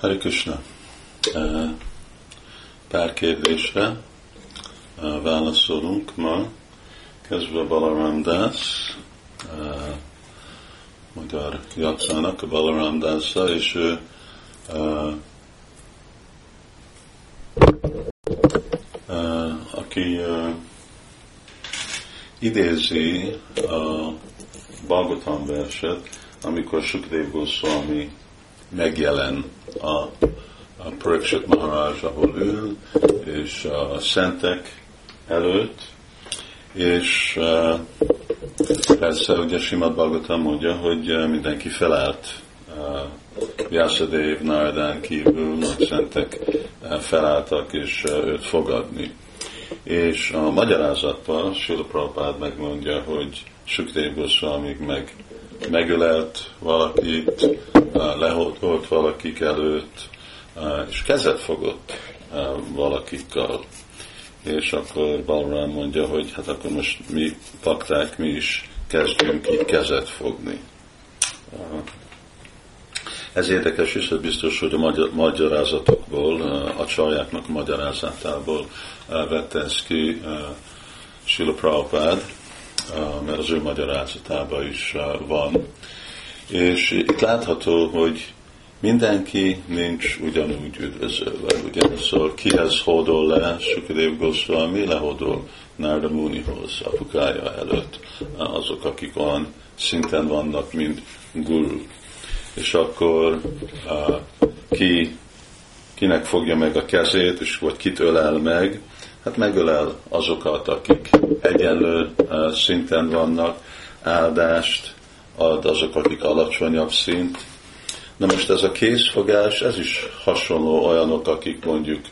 Hare Krishna. Pár kérdésre válaszolunk ma, kezdve Balaram Das, magyar játszának a Balaram Dasa, és ő aki idézi a Bhagavatam verset, amikor Sukdev Goswami megjelen a, a Pariksit Maharaj, ahol ül, és a szentek előtt, és uh, persze ugye Simad Bhagavatam mondja, hogy mindenki felállt uh, Vyasadév, Nardán kívül, a szentek felálltak, és őt fogadni. És a magyarázatban Sula Prabhupád megmondja, hogy Sukdev Goswami meg megölelt valakit, leholt valakik előtt, és kezet fogott valakikkal. És akkor Balram mondja, hogy hát akkor most mi pakták, mi is kezdjünk ki kezet fogni. Ez érdekes, és biztos, hogy a magyarázatokból, a csaljáknak magyarázatából vette ezt ki Sila Prabhupád, mert az ő magyarázatában is van. És itt látható, hogy mindenki nincs ugyanúgy üdvözölve, ugye? Szóval kihez hódol le Sukadev Goswami, lehódol Narda Munihoz, apukája előtt, azok, akik olyan szinten vannak, mint guru. És akkor ki, kinek fogja meg a kezét, és vagy kit ölel meg, hát megölel azokat, akik egyenlő szinten vannak, áldást ad azok, akik alacsonyabb szint. Na most ez a készfogás, ez is hasonló olyanok, akik mondjuk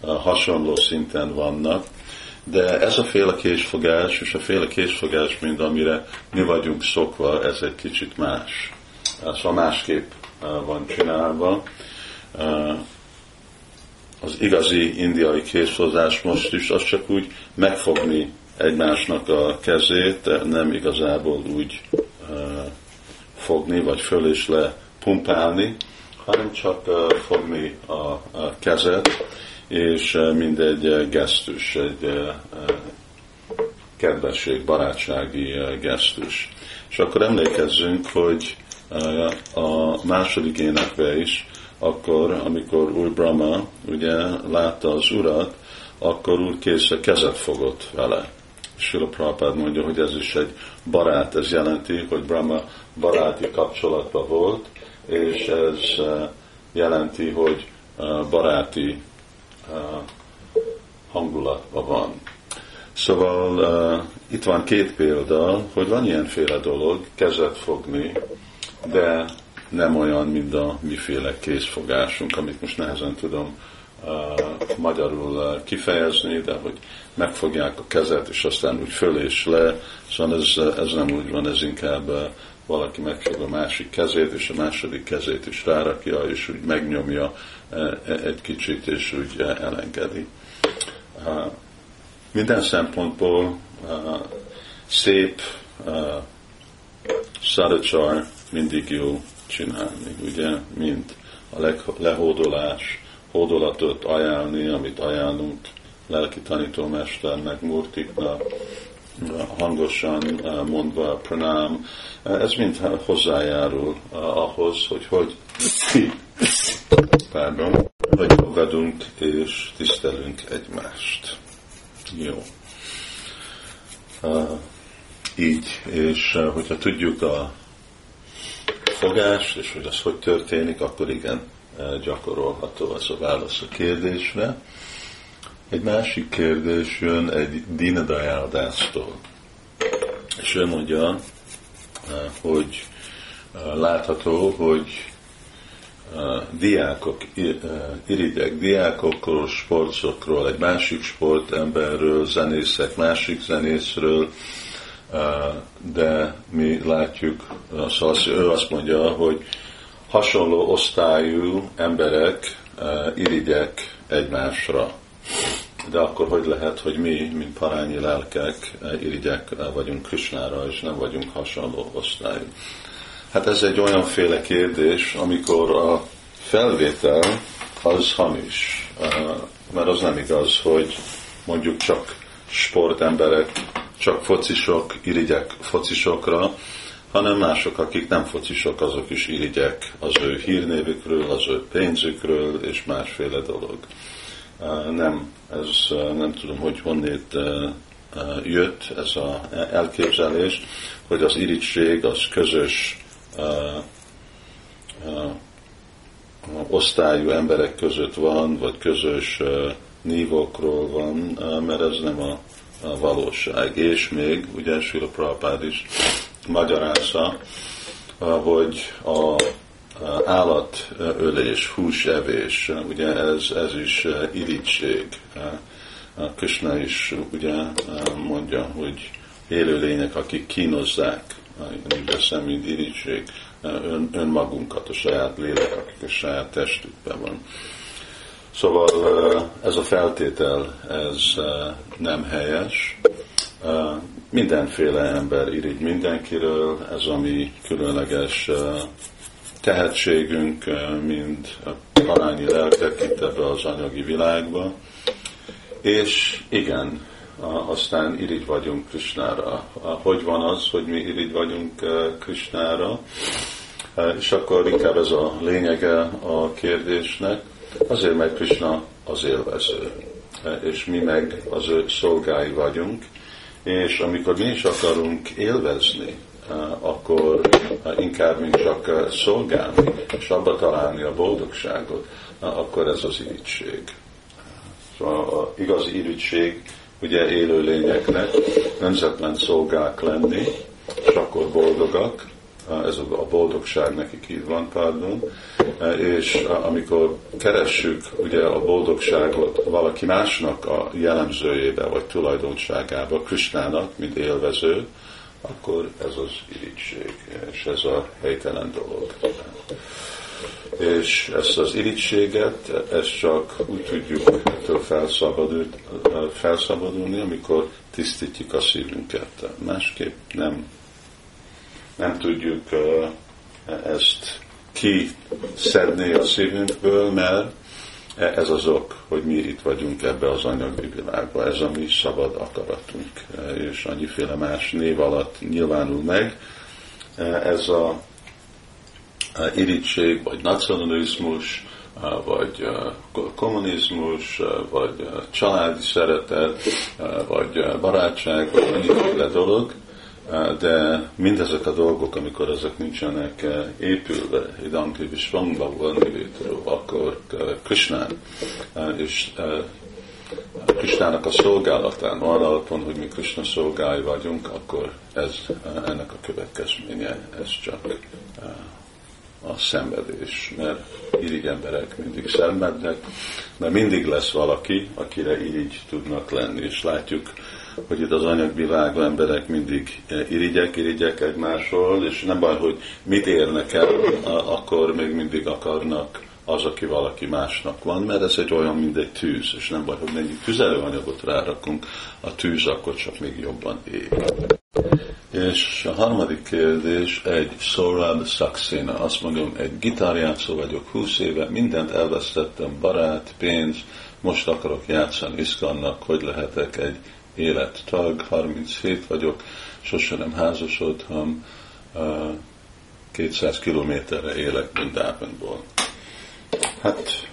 hasonló szinten vannak, de ez a féle készfogás, és a féle készfogás, mint amire mi vagyunk szokva, ez egy kicsit más. Szóval másképp van csinálva az igazi indiai készhozás most is, az csak úgy megfogni egymásnak a kezét, nem igazából úgy uh, fogni, vagy föl és le pumpálni, hanem csak uh, fogni a, a kezet, és uh, mindegy gesztus, egy kedvesség, barátsági gesztus. És akkor emlékezzünk, hogy a második énekbe is akkor, amikor Úr Brahma ugye látta az urat, akkor Úr készre kezet fogott vele. Sila Prabhupád mondja, hogy ez is egy barát, ez jelenti, hogy Brahma baráti kapcsolatban volt, és ez eh, jelenti, hogy eh, baráti eh, hangulatban van. Szóval uh, itt van két példa, hogy van ilyenféle dolog, kezet fogni, de nem olyan, mint a miféle készfogásunk, amit most nehezen tudom uh, magyarul uh, kifejezni, de hogy megfogják a kezet, és aztán úgy föl és le, szóval ez, ez nem úgy van, ez inkább uh, valaki megfog a másik kezét, és a második kezét is rárakja, és úgy megnyomja uh, egy kicsit, és úgy elengedi. Minden szempontból szép szaracsar mindig jó csinálni, ugye, mint a lehódolás, hódolatot ajánlni, amit ajánlunk lelki tanítómesternek, murtiknak, hangosan eh, mondva pranám, eh, ez mind hozzájárul eh, ahhoz, hogy hogy pardon, hogy fogadunk és tisztelünk egymást. Jó. így, és hogyha tudjuk a fogás, és hogy az hogy történik, akkor igen, e, gyakorolható az a válasz a kérdésre. Egy másik kérdés jön egy Dinadajádásztól. És ő mondja, e, hogy e, látható, hogy diákok, iridek diákokról, sportokról, egy másik sportemberről, zenészek másik zenészről, de mi látjuk, szóval ő azt mondja, hogy hasonló osztályú emberek irigyek egymásra. De akkor hogy lehet, hogy mi, mint parányi lelkek, irigyek vagyunk Krisnára, és nem vagyunk hasonló osztályú? Hát ez egy olyanféle kérdés, amikor a felvétel az hamis, mert az nem igaz, hogy mondjuk csak sportemberek, csak focisok irigyek focisokra, hanem mások, akik nem focisok, azok is irigyek az ő hírnévükről, az ő pénzükről és másféle dolog. Nem, ez nem tudom, hogy honnét jött ez az elképzelés, hogy az irigység az közös osztályú emberek között van, vagy közös nívókról van, mert ez nem a, a valóság. És még, ugye Sula Prabhupád is magyarázza, hogy a állatölés, húsevés, ugye ez, ez is irigység. Krishna is ugye mondja, hogy élőlények, akik kínozzák, úgy veszem, mint irigység, ön, önmagunkat, a saját lélek, akik a saját testükben van. Szóval ez a feltétel, ez nem helyes. Mindenféle ember irigy mindenkiről, ez a mi különleges tehetségünk, mind talányi lelkek itt ebbe az anyagi világba. És igen, aztán irigy vagyunk Krisnára. Hogy van az, hogy mi irigy vagyunk Krisnára? És akkor inkább ez a lényege a kérdésnek. Azért, mert Krishna az élvező, és mi meg az ő szolgái vagyunk, és amikor mi is akarunk élvezni, akkor inkább mint csak szolgálni, és abba találni a boldogságot, akkor ez az irigység. Szóval a igazi irigység ugye élőlényeknek nemzetlen szolgák lenni, és akkor boldogak, ez a boldogság nekik így van, pardon, és amikor keressük ugye a boldogságot valaki másnak a jellemzőjébe, vagy tulajdonságába, Krisnának, mint élvező, akkor ez az irigység, és ez a helytelen dolog. És ezt az irítséget, ezt csak úgy tudjuk ettől felszabadulni, amikor tisztítjuk a szívünket. Másképp nem nem tudjuk ezt kiszedni a szívünkből, mert ez az ok, hogy mi itt vagyunk ebbe az anyagi világba, ez a mi szabad akaratunk, és annyiféle más név alatt nyilvánul meg. Ez a irítség, vagy nacionalizmus, vagy kommunizmus, vagy családi szeretet, vagy barátság, vagy annyiféle dolog, de mindezek a dolgok, amikor ezek nincsenek épülve, Idanti Visvangba akkor Krishnán és Krisnának a szolgálatán, arra alapon, hogy mi Krishna szolgái vagyunk, akkor ez ennek a következménye, ez csak a szenvedés, mert irigy emberek mindig szenvednek, mert mindig lesz valaki, akire így tudnak lenni, és látjuk hogy itt az anyagvilágban emberek mindig irigyek, irigyek egymásról, és nem baj, hogy mit érnek el, akkor még mindig akarnak az, aki valaki másnak van, mert ez egy olyan, mint egy tűz, és nem baj, hogy mennyi tüzelőanyagot rárakunk, a tűz akkor csak még jobban ég. És a harmadik kérdés egy Sorab Saxena. Azt mondom, egy gitárjátszó vagyok 20 éve, mindent elvesztettem, barát, pénz, most akarok játszani Iszkannak, hogy lehetek egy élettag, 37 vagyok, sose nem házasodtam, 200 kilométerre élek Brindavanból. Hát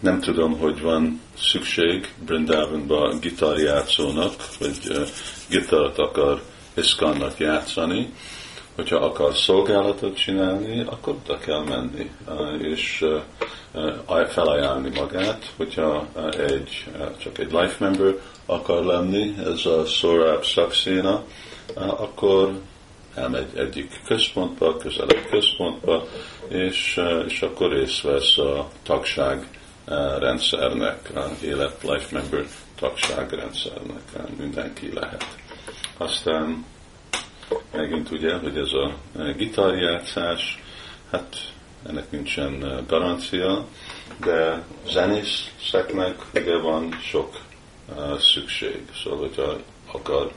nem tudom, hogy van szükség Brindavanban gitárjátszónak, vagy gitárt akar Iskannak játszani, hogyha akar szolgálatot csinálni, akkor oda kell menni, és felajánlni magát, hogyha egy, csak egy life member akar lenni, ez a Sorab Saxena, akkor elmegy egyik központba, közelebb központba, és, és akkor részt vesz a tagság rendszernek, élet life member tagság rendszernek, mindenki lehet. Aztán megint ugye, hogy ez a gitárjátszás, hát ennek nincsen garancia, de zenészeknek ugye van sok uh, szükség. Szóval, hogyha akar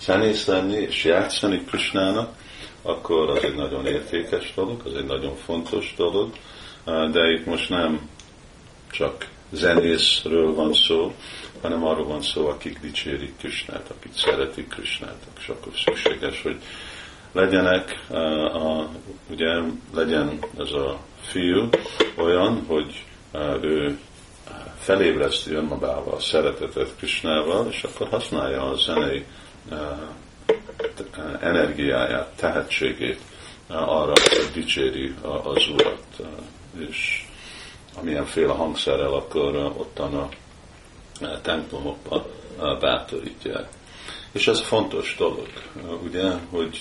zenész lenni és játszani Krisnának, akkor az egy nagyon értékes dolog, az egy nagyon fontos dolog, de itt most nem csak zenészről van szó, hanem arról van szó, akik dicsérik Krisnát, akik szeretik Krisnát, és akkor szükséges, hogy legyenek, a, a, ugye legyen ez a fiú olyan, hogy ő felébreszti önmagával a szeretetet Krisnával, és akkor használja a zenei energiáját, tehetségét arra, hogy dicséri az Urat, és amilyenféle hangszerrel akkor ottan a templomokban bátorítják. És ez fontos dolog, ugye, hogy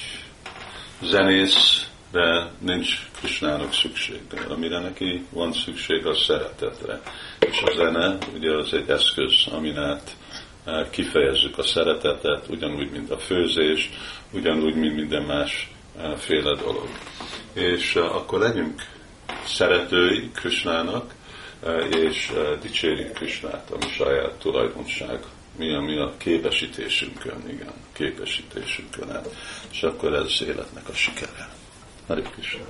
zenészre nincs Krisnának szükség, de amire neki van szükség, az szeretetre. És a zene ugye az egy eszköz, amin át kifejezzük a szeretetet, ugyanúgy, mint a főzés, ugyanúgy, mint minden más féle dolog. És akkor legyünk szeretői Krisnának, és dicsérjük Krisnát, ami saját tulajdonság, mi a, mi a képesítésünkön, igen, képesítésünkön, és akkor ez az életnek a sikere. Hare Krishna.